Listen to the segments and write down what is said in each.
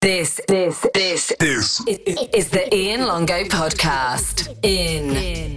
This, this, this, this is the Ian Longo podcast. In, in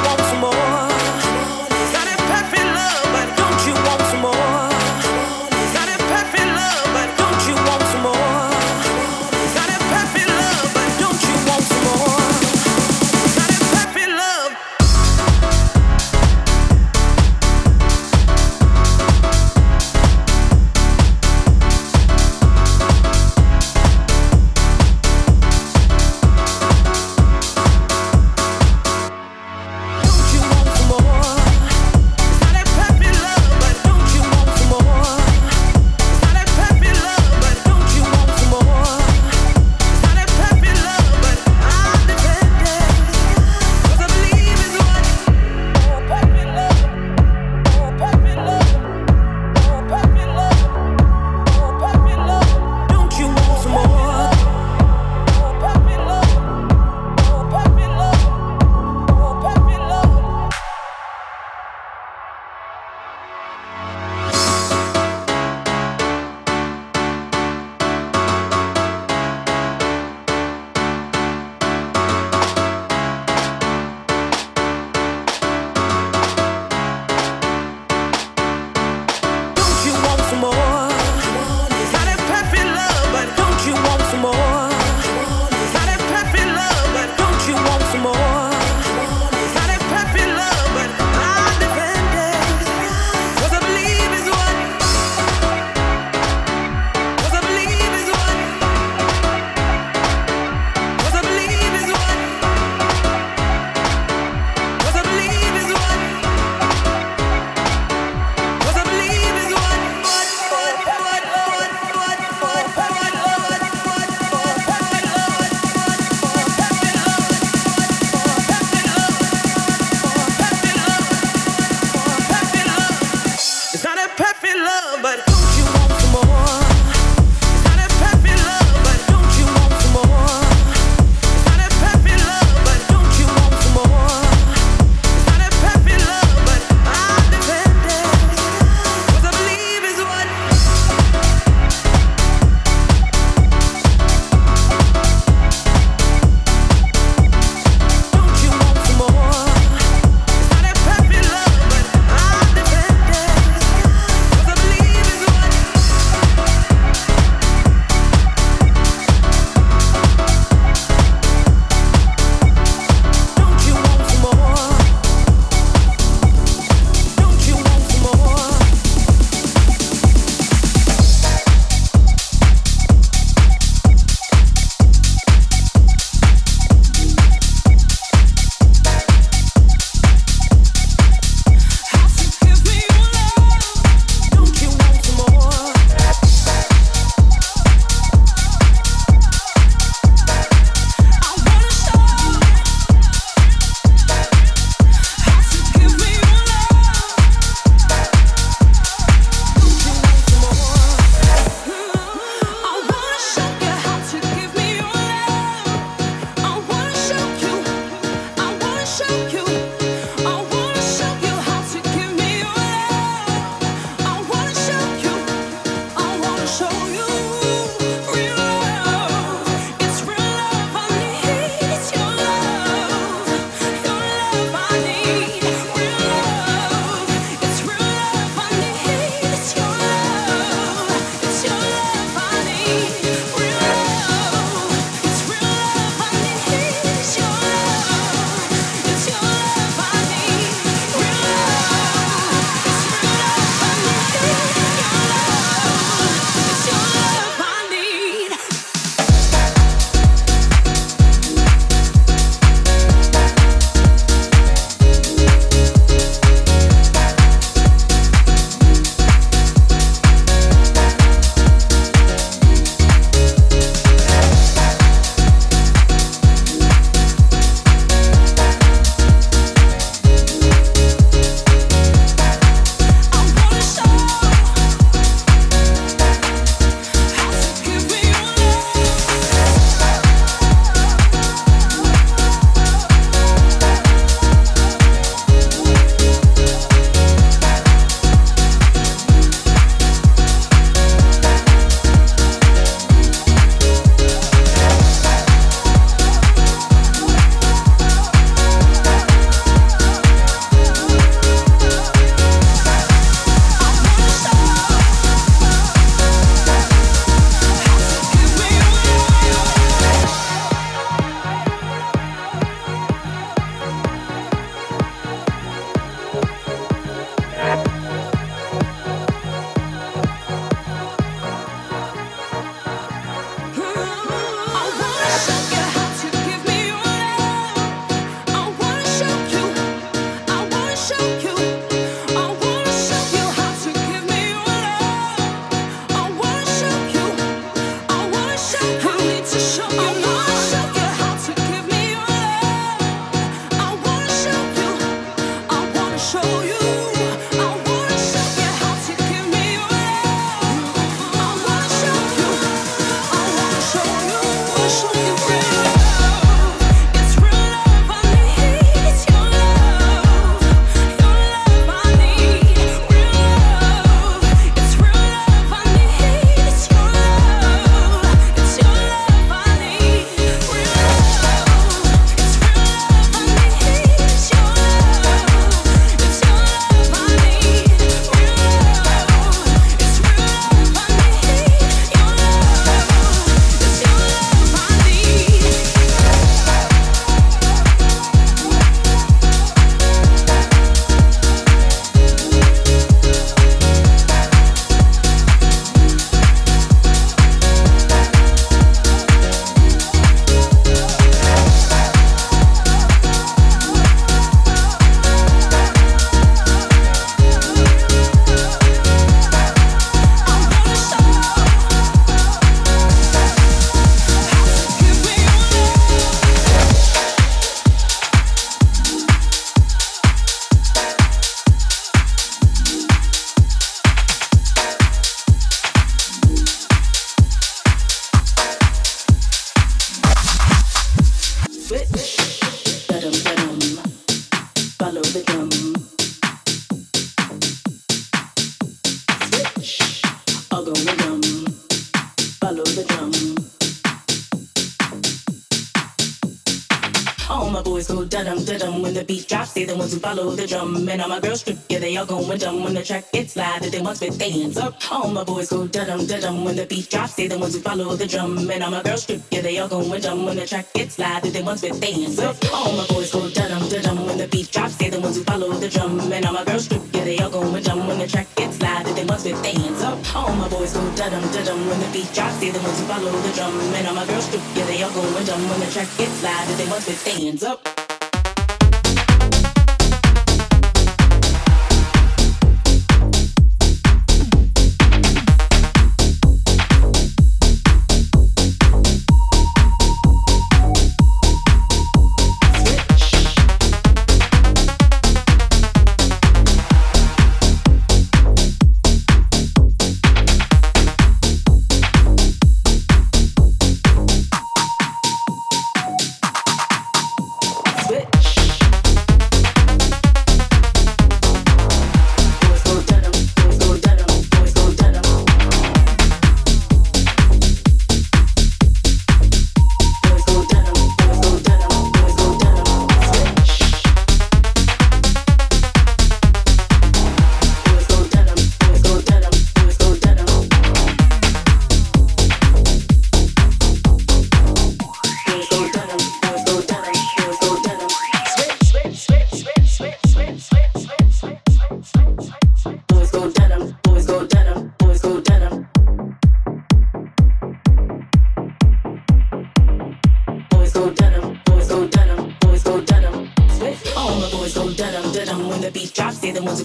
And all my girls strip, yeah, they all going dumb when the track gets loud. They want with their hands up. All my boys go da dum da dum when the beat drops. They the ones who follow the drum. And all my girls strip, yeah, they all going dumb when the track gets loud. They want with their hands up. All my boys go da dum da dum when the beat drops. They the ones who follow the drum. And all my girls strip, yeah, they all going dumb when the track gets loud. They want with their hands up. All my boys go da dum da dum when the beat drops. They the ones who follow the drum. And all my strip, yeah, they all going dumb when the track gets loud. They want with their hands up.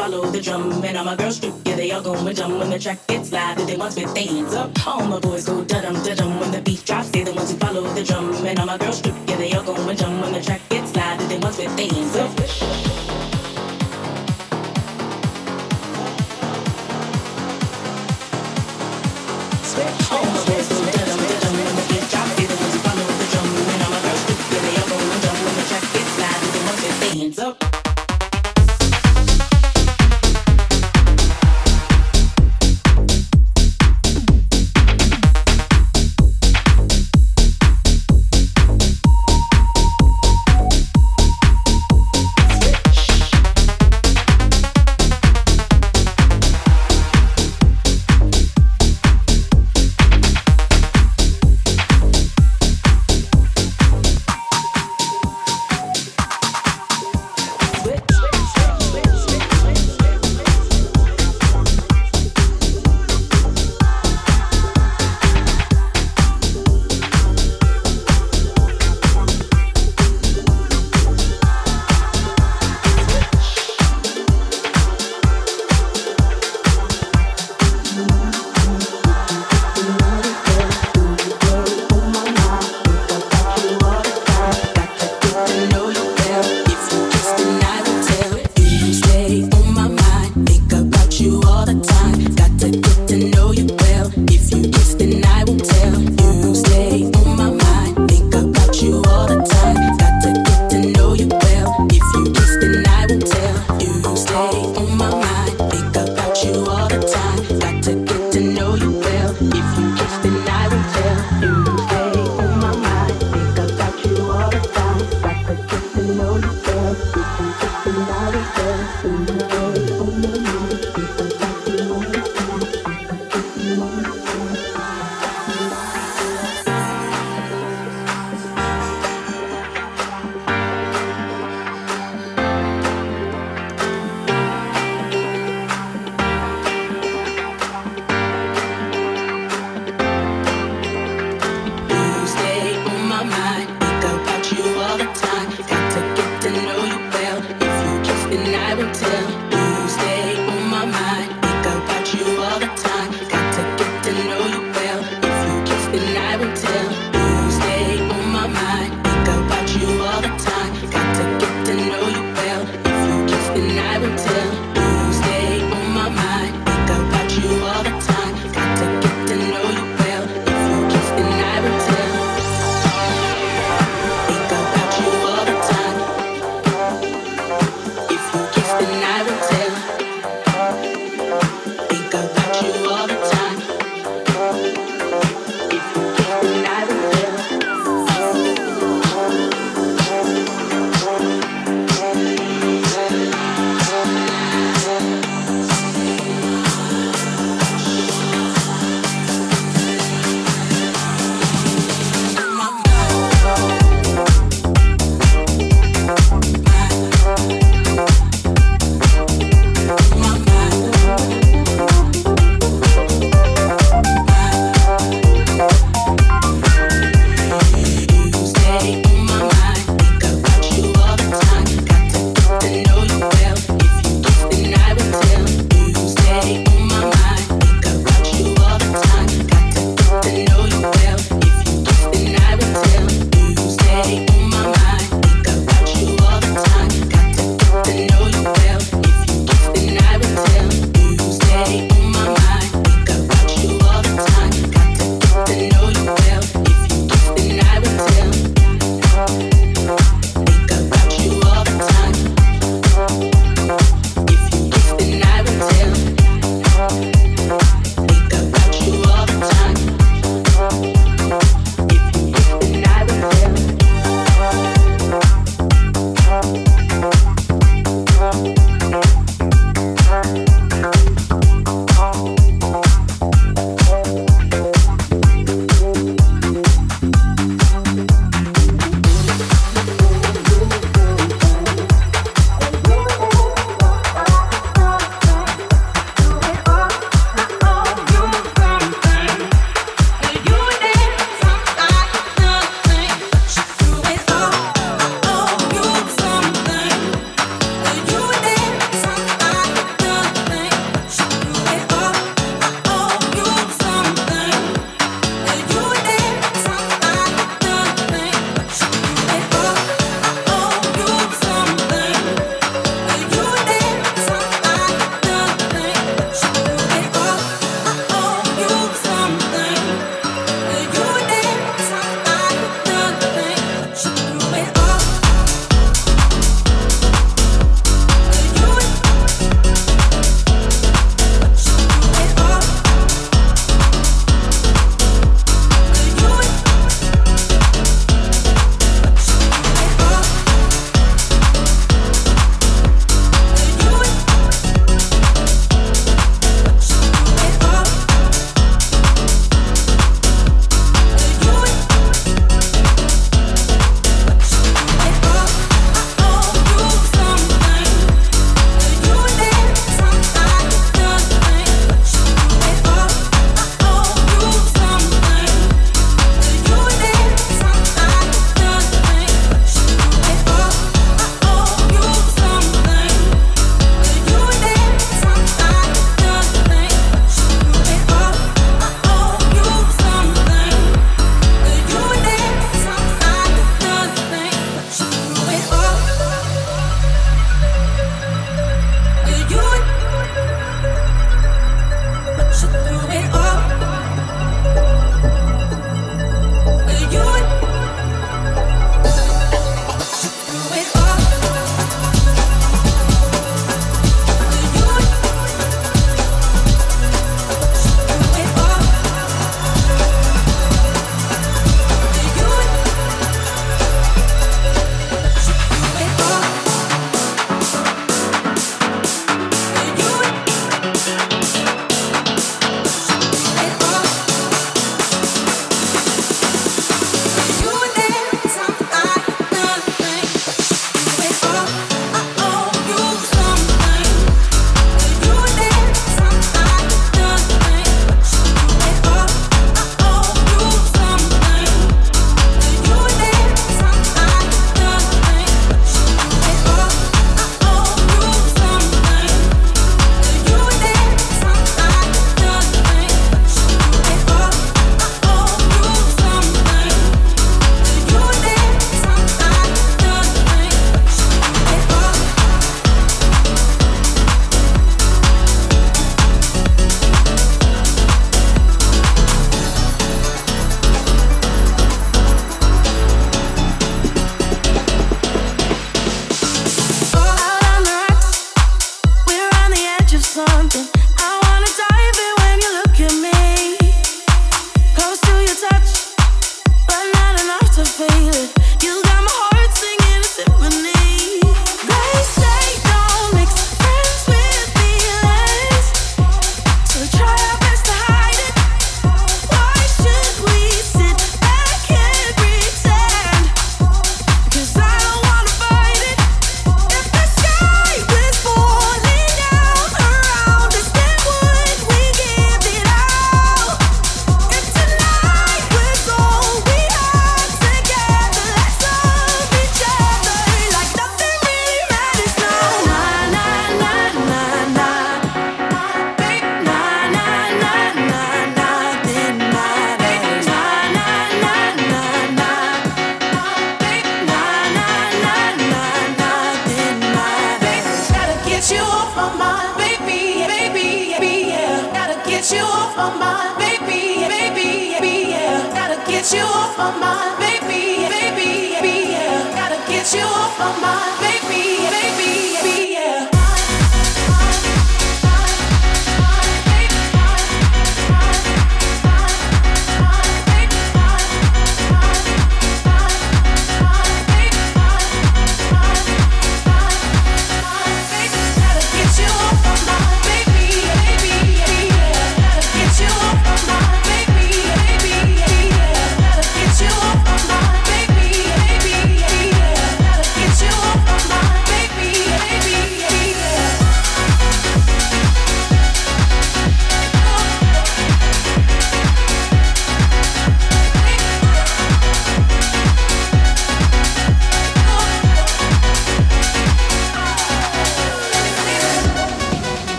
follow the drum. And all my girls troop, yeah, they all going dumb. When the track gets loud, they want with their hands up. All my boys go da-dum, da-dum. When the beat drops, they the ones who follow the drum. And all my girls troop, yeah, they all going dumb. When the track gets loud, they want with their hands up. hands up.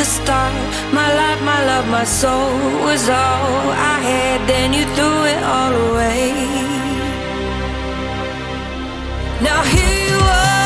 the start. My life, my love, my soul was all I had. Then you threw it all away. Now here you are.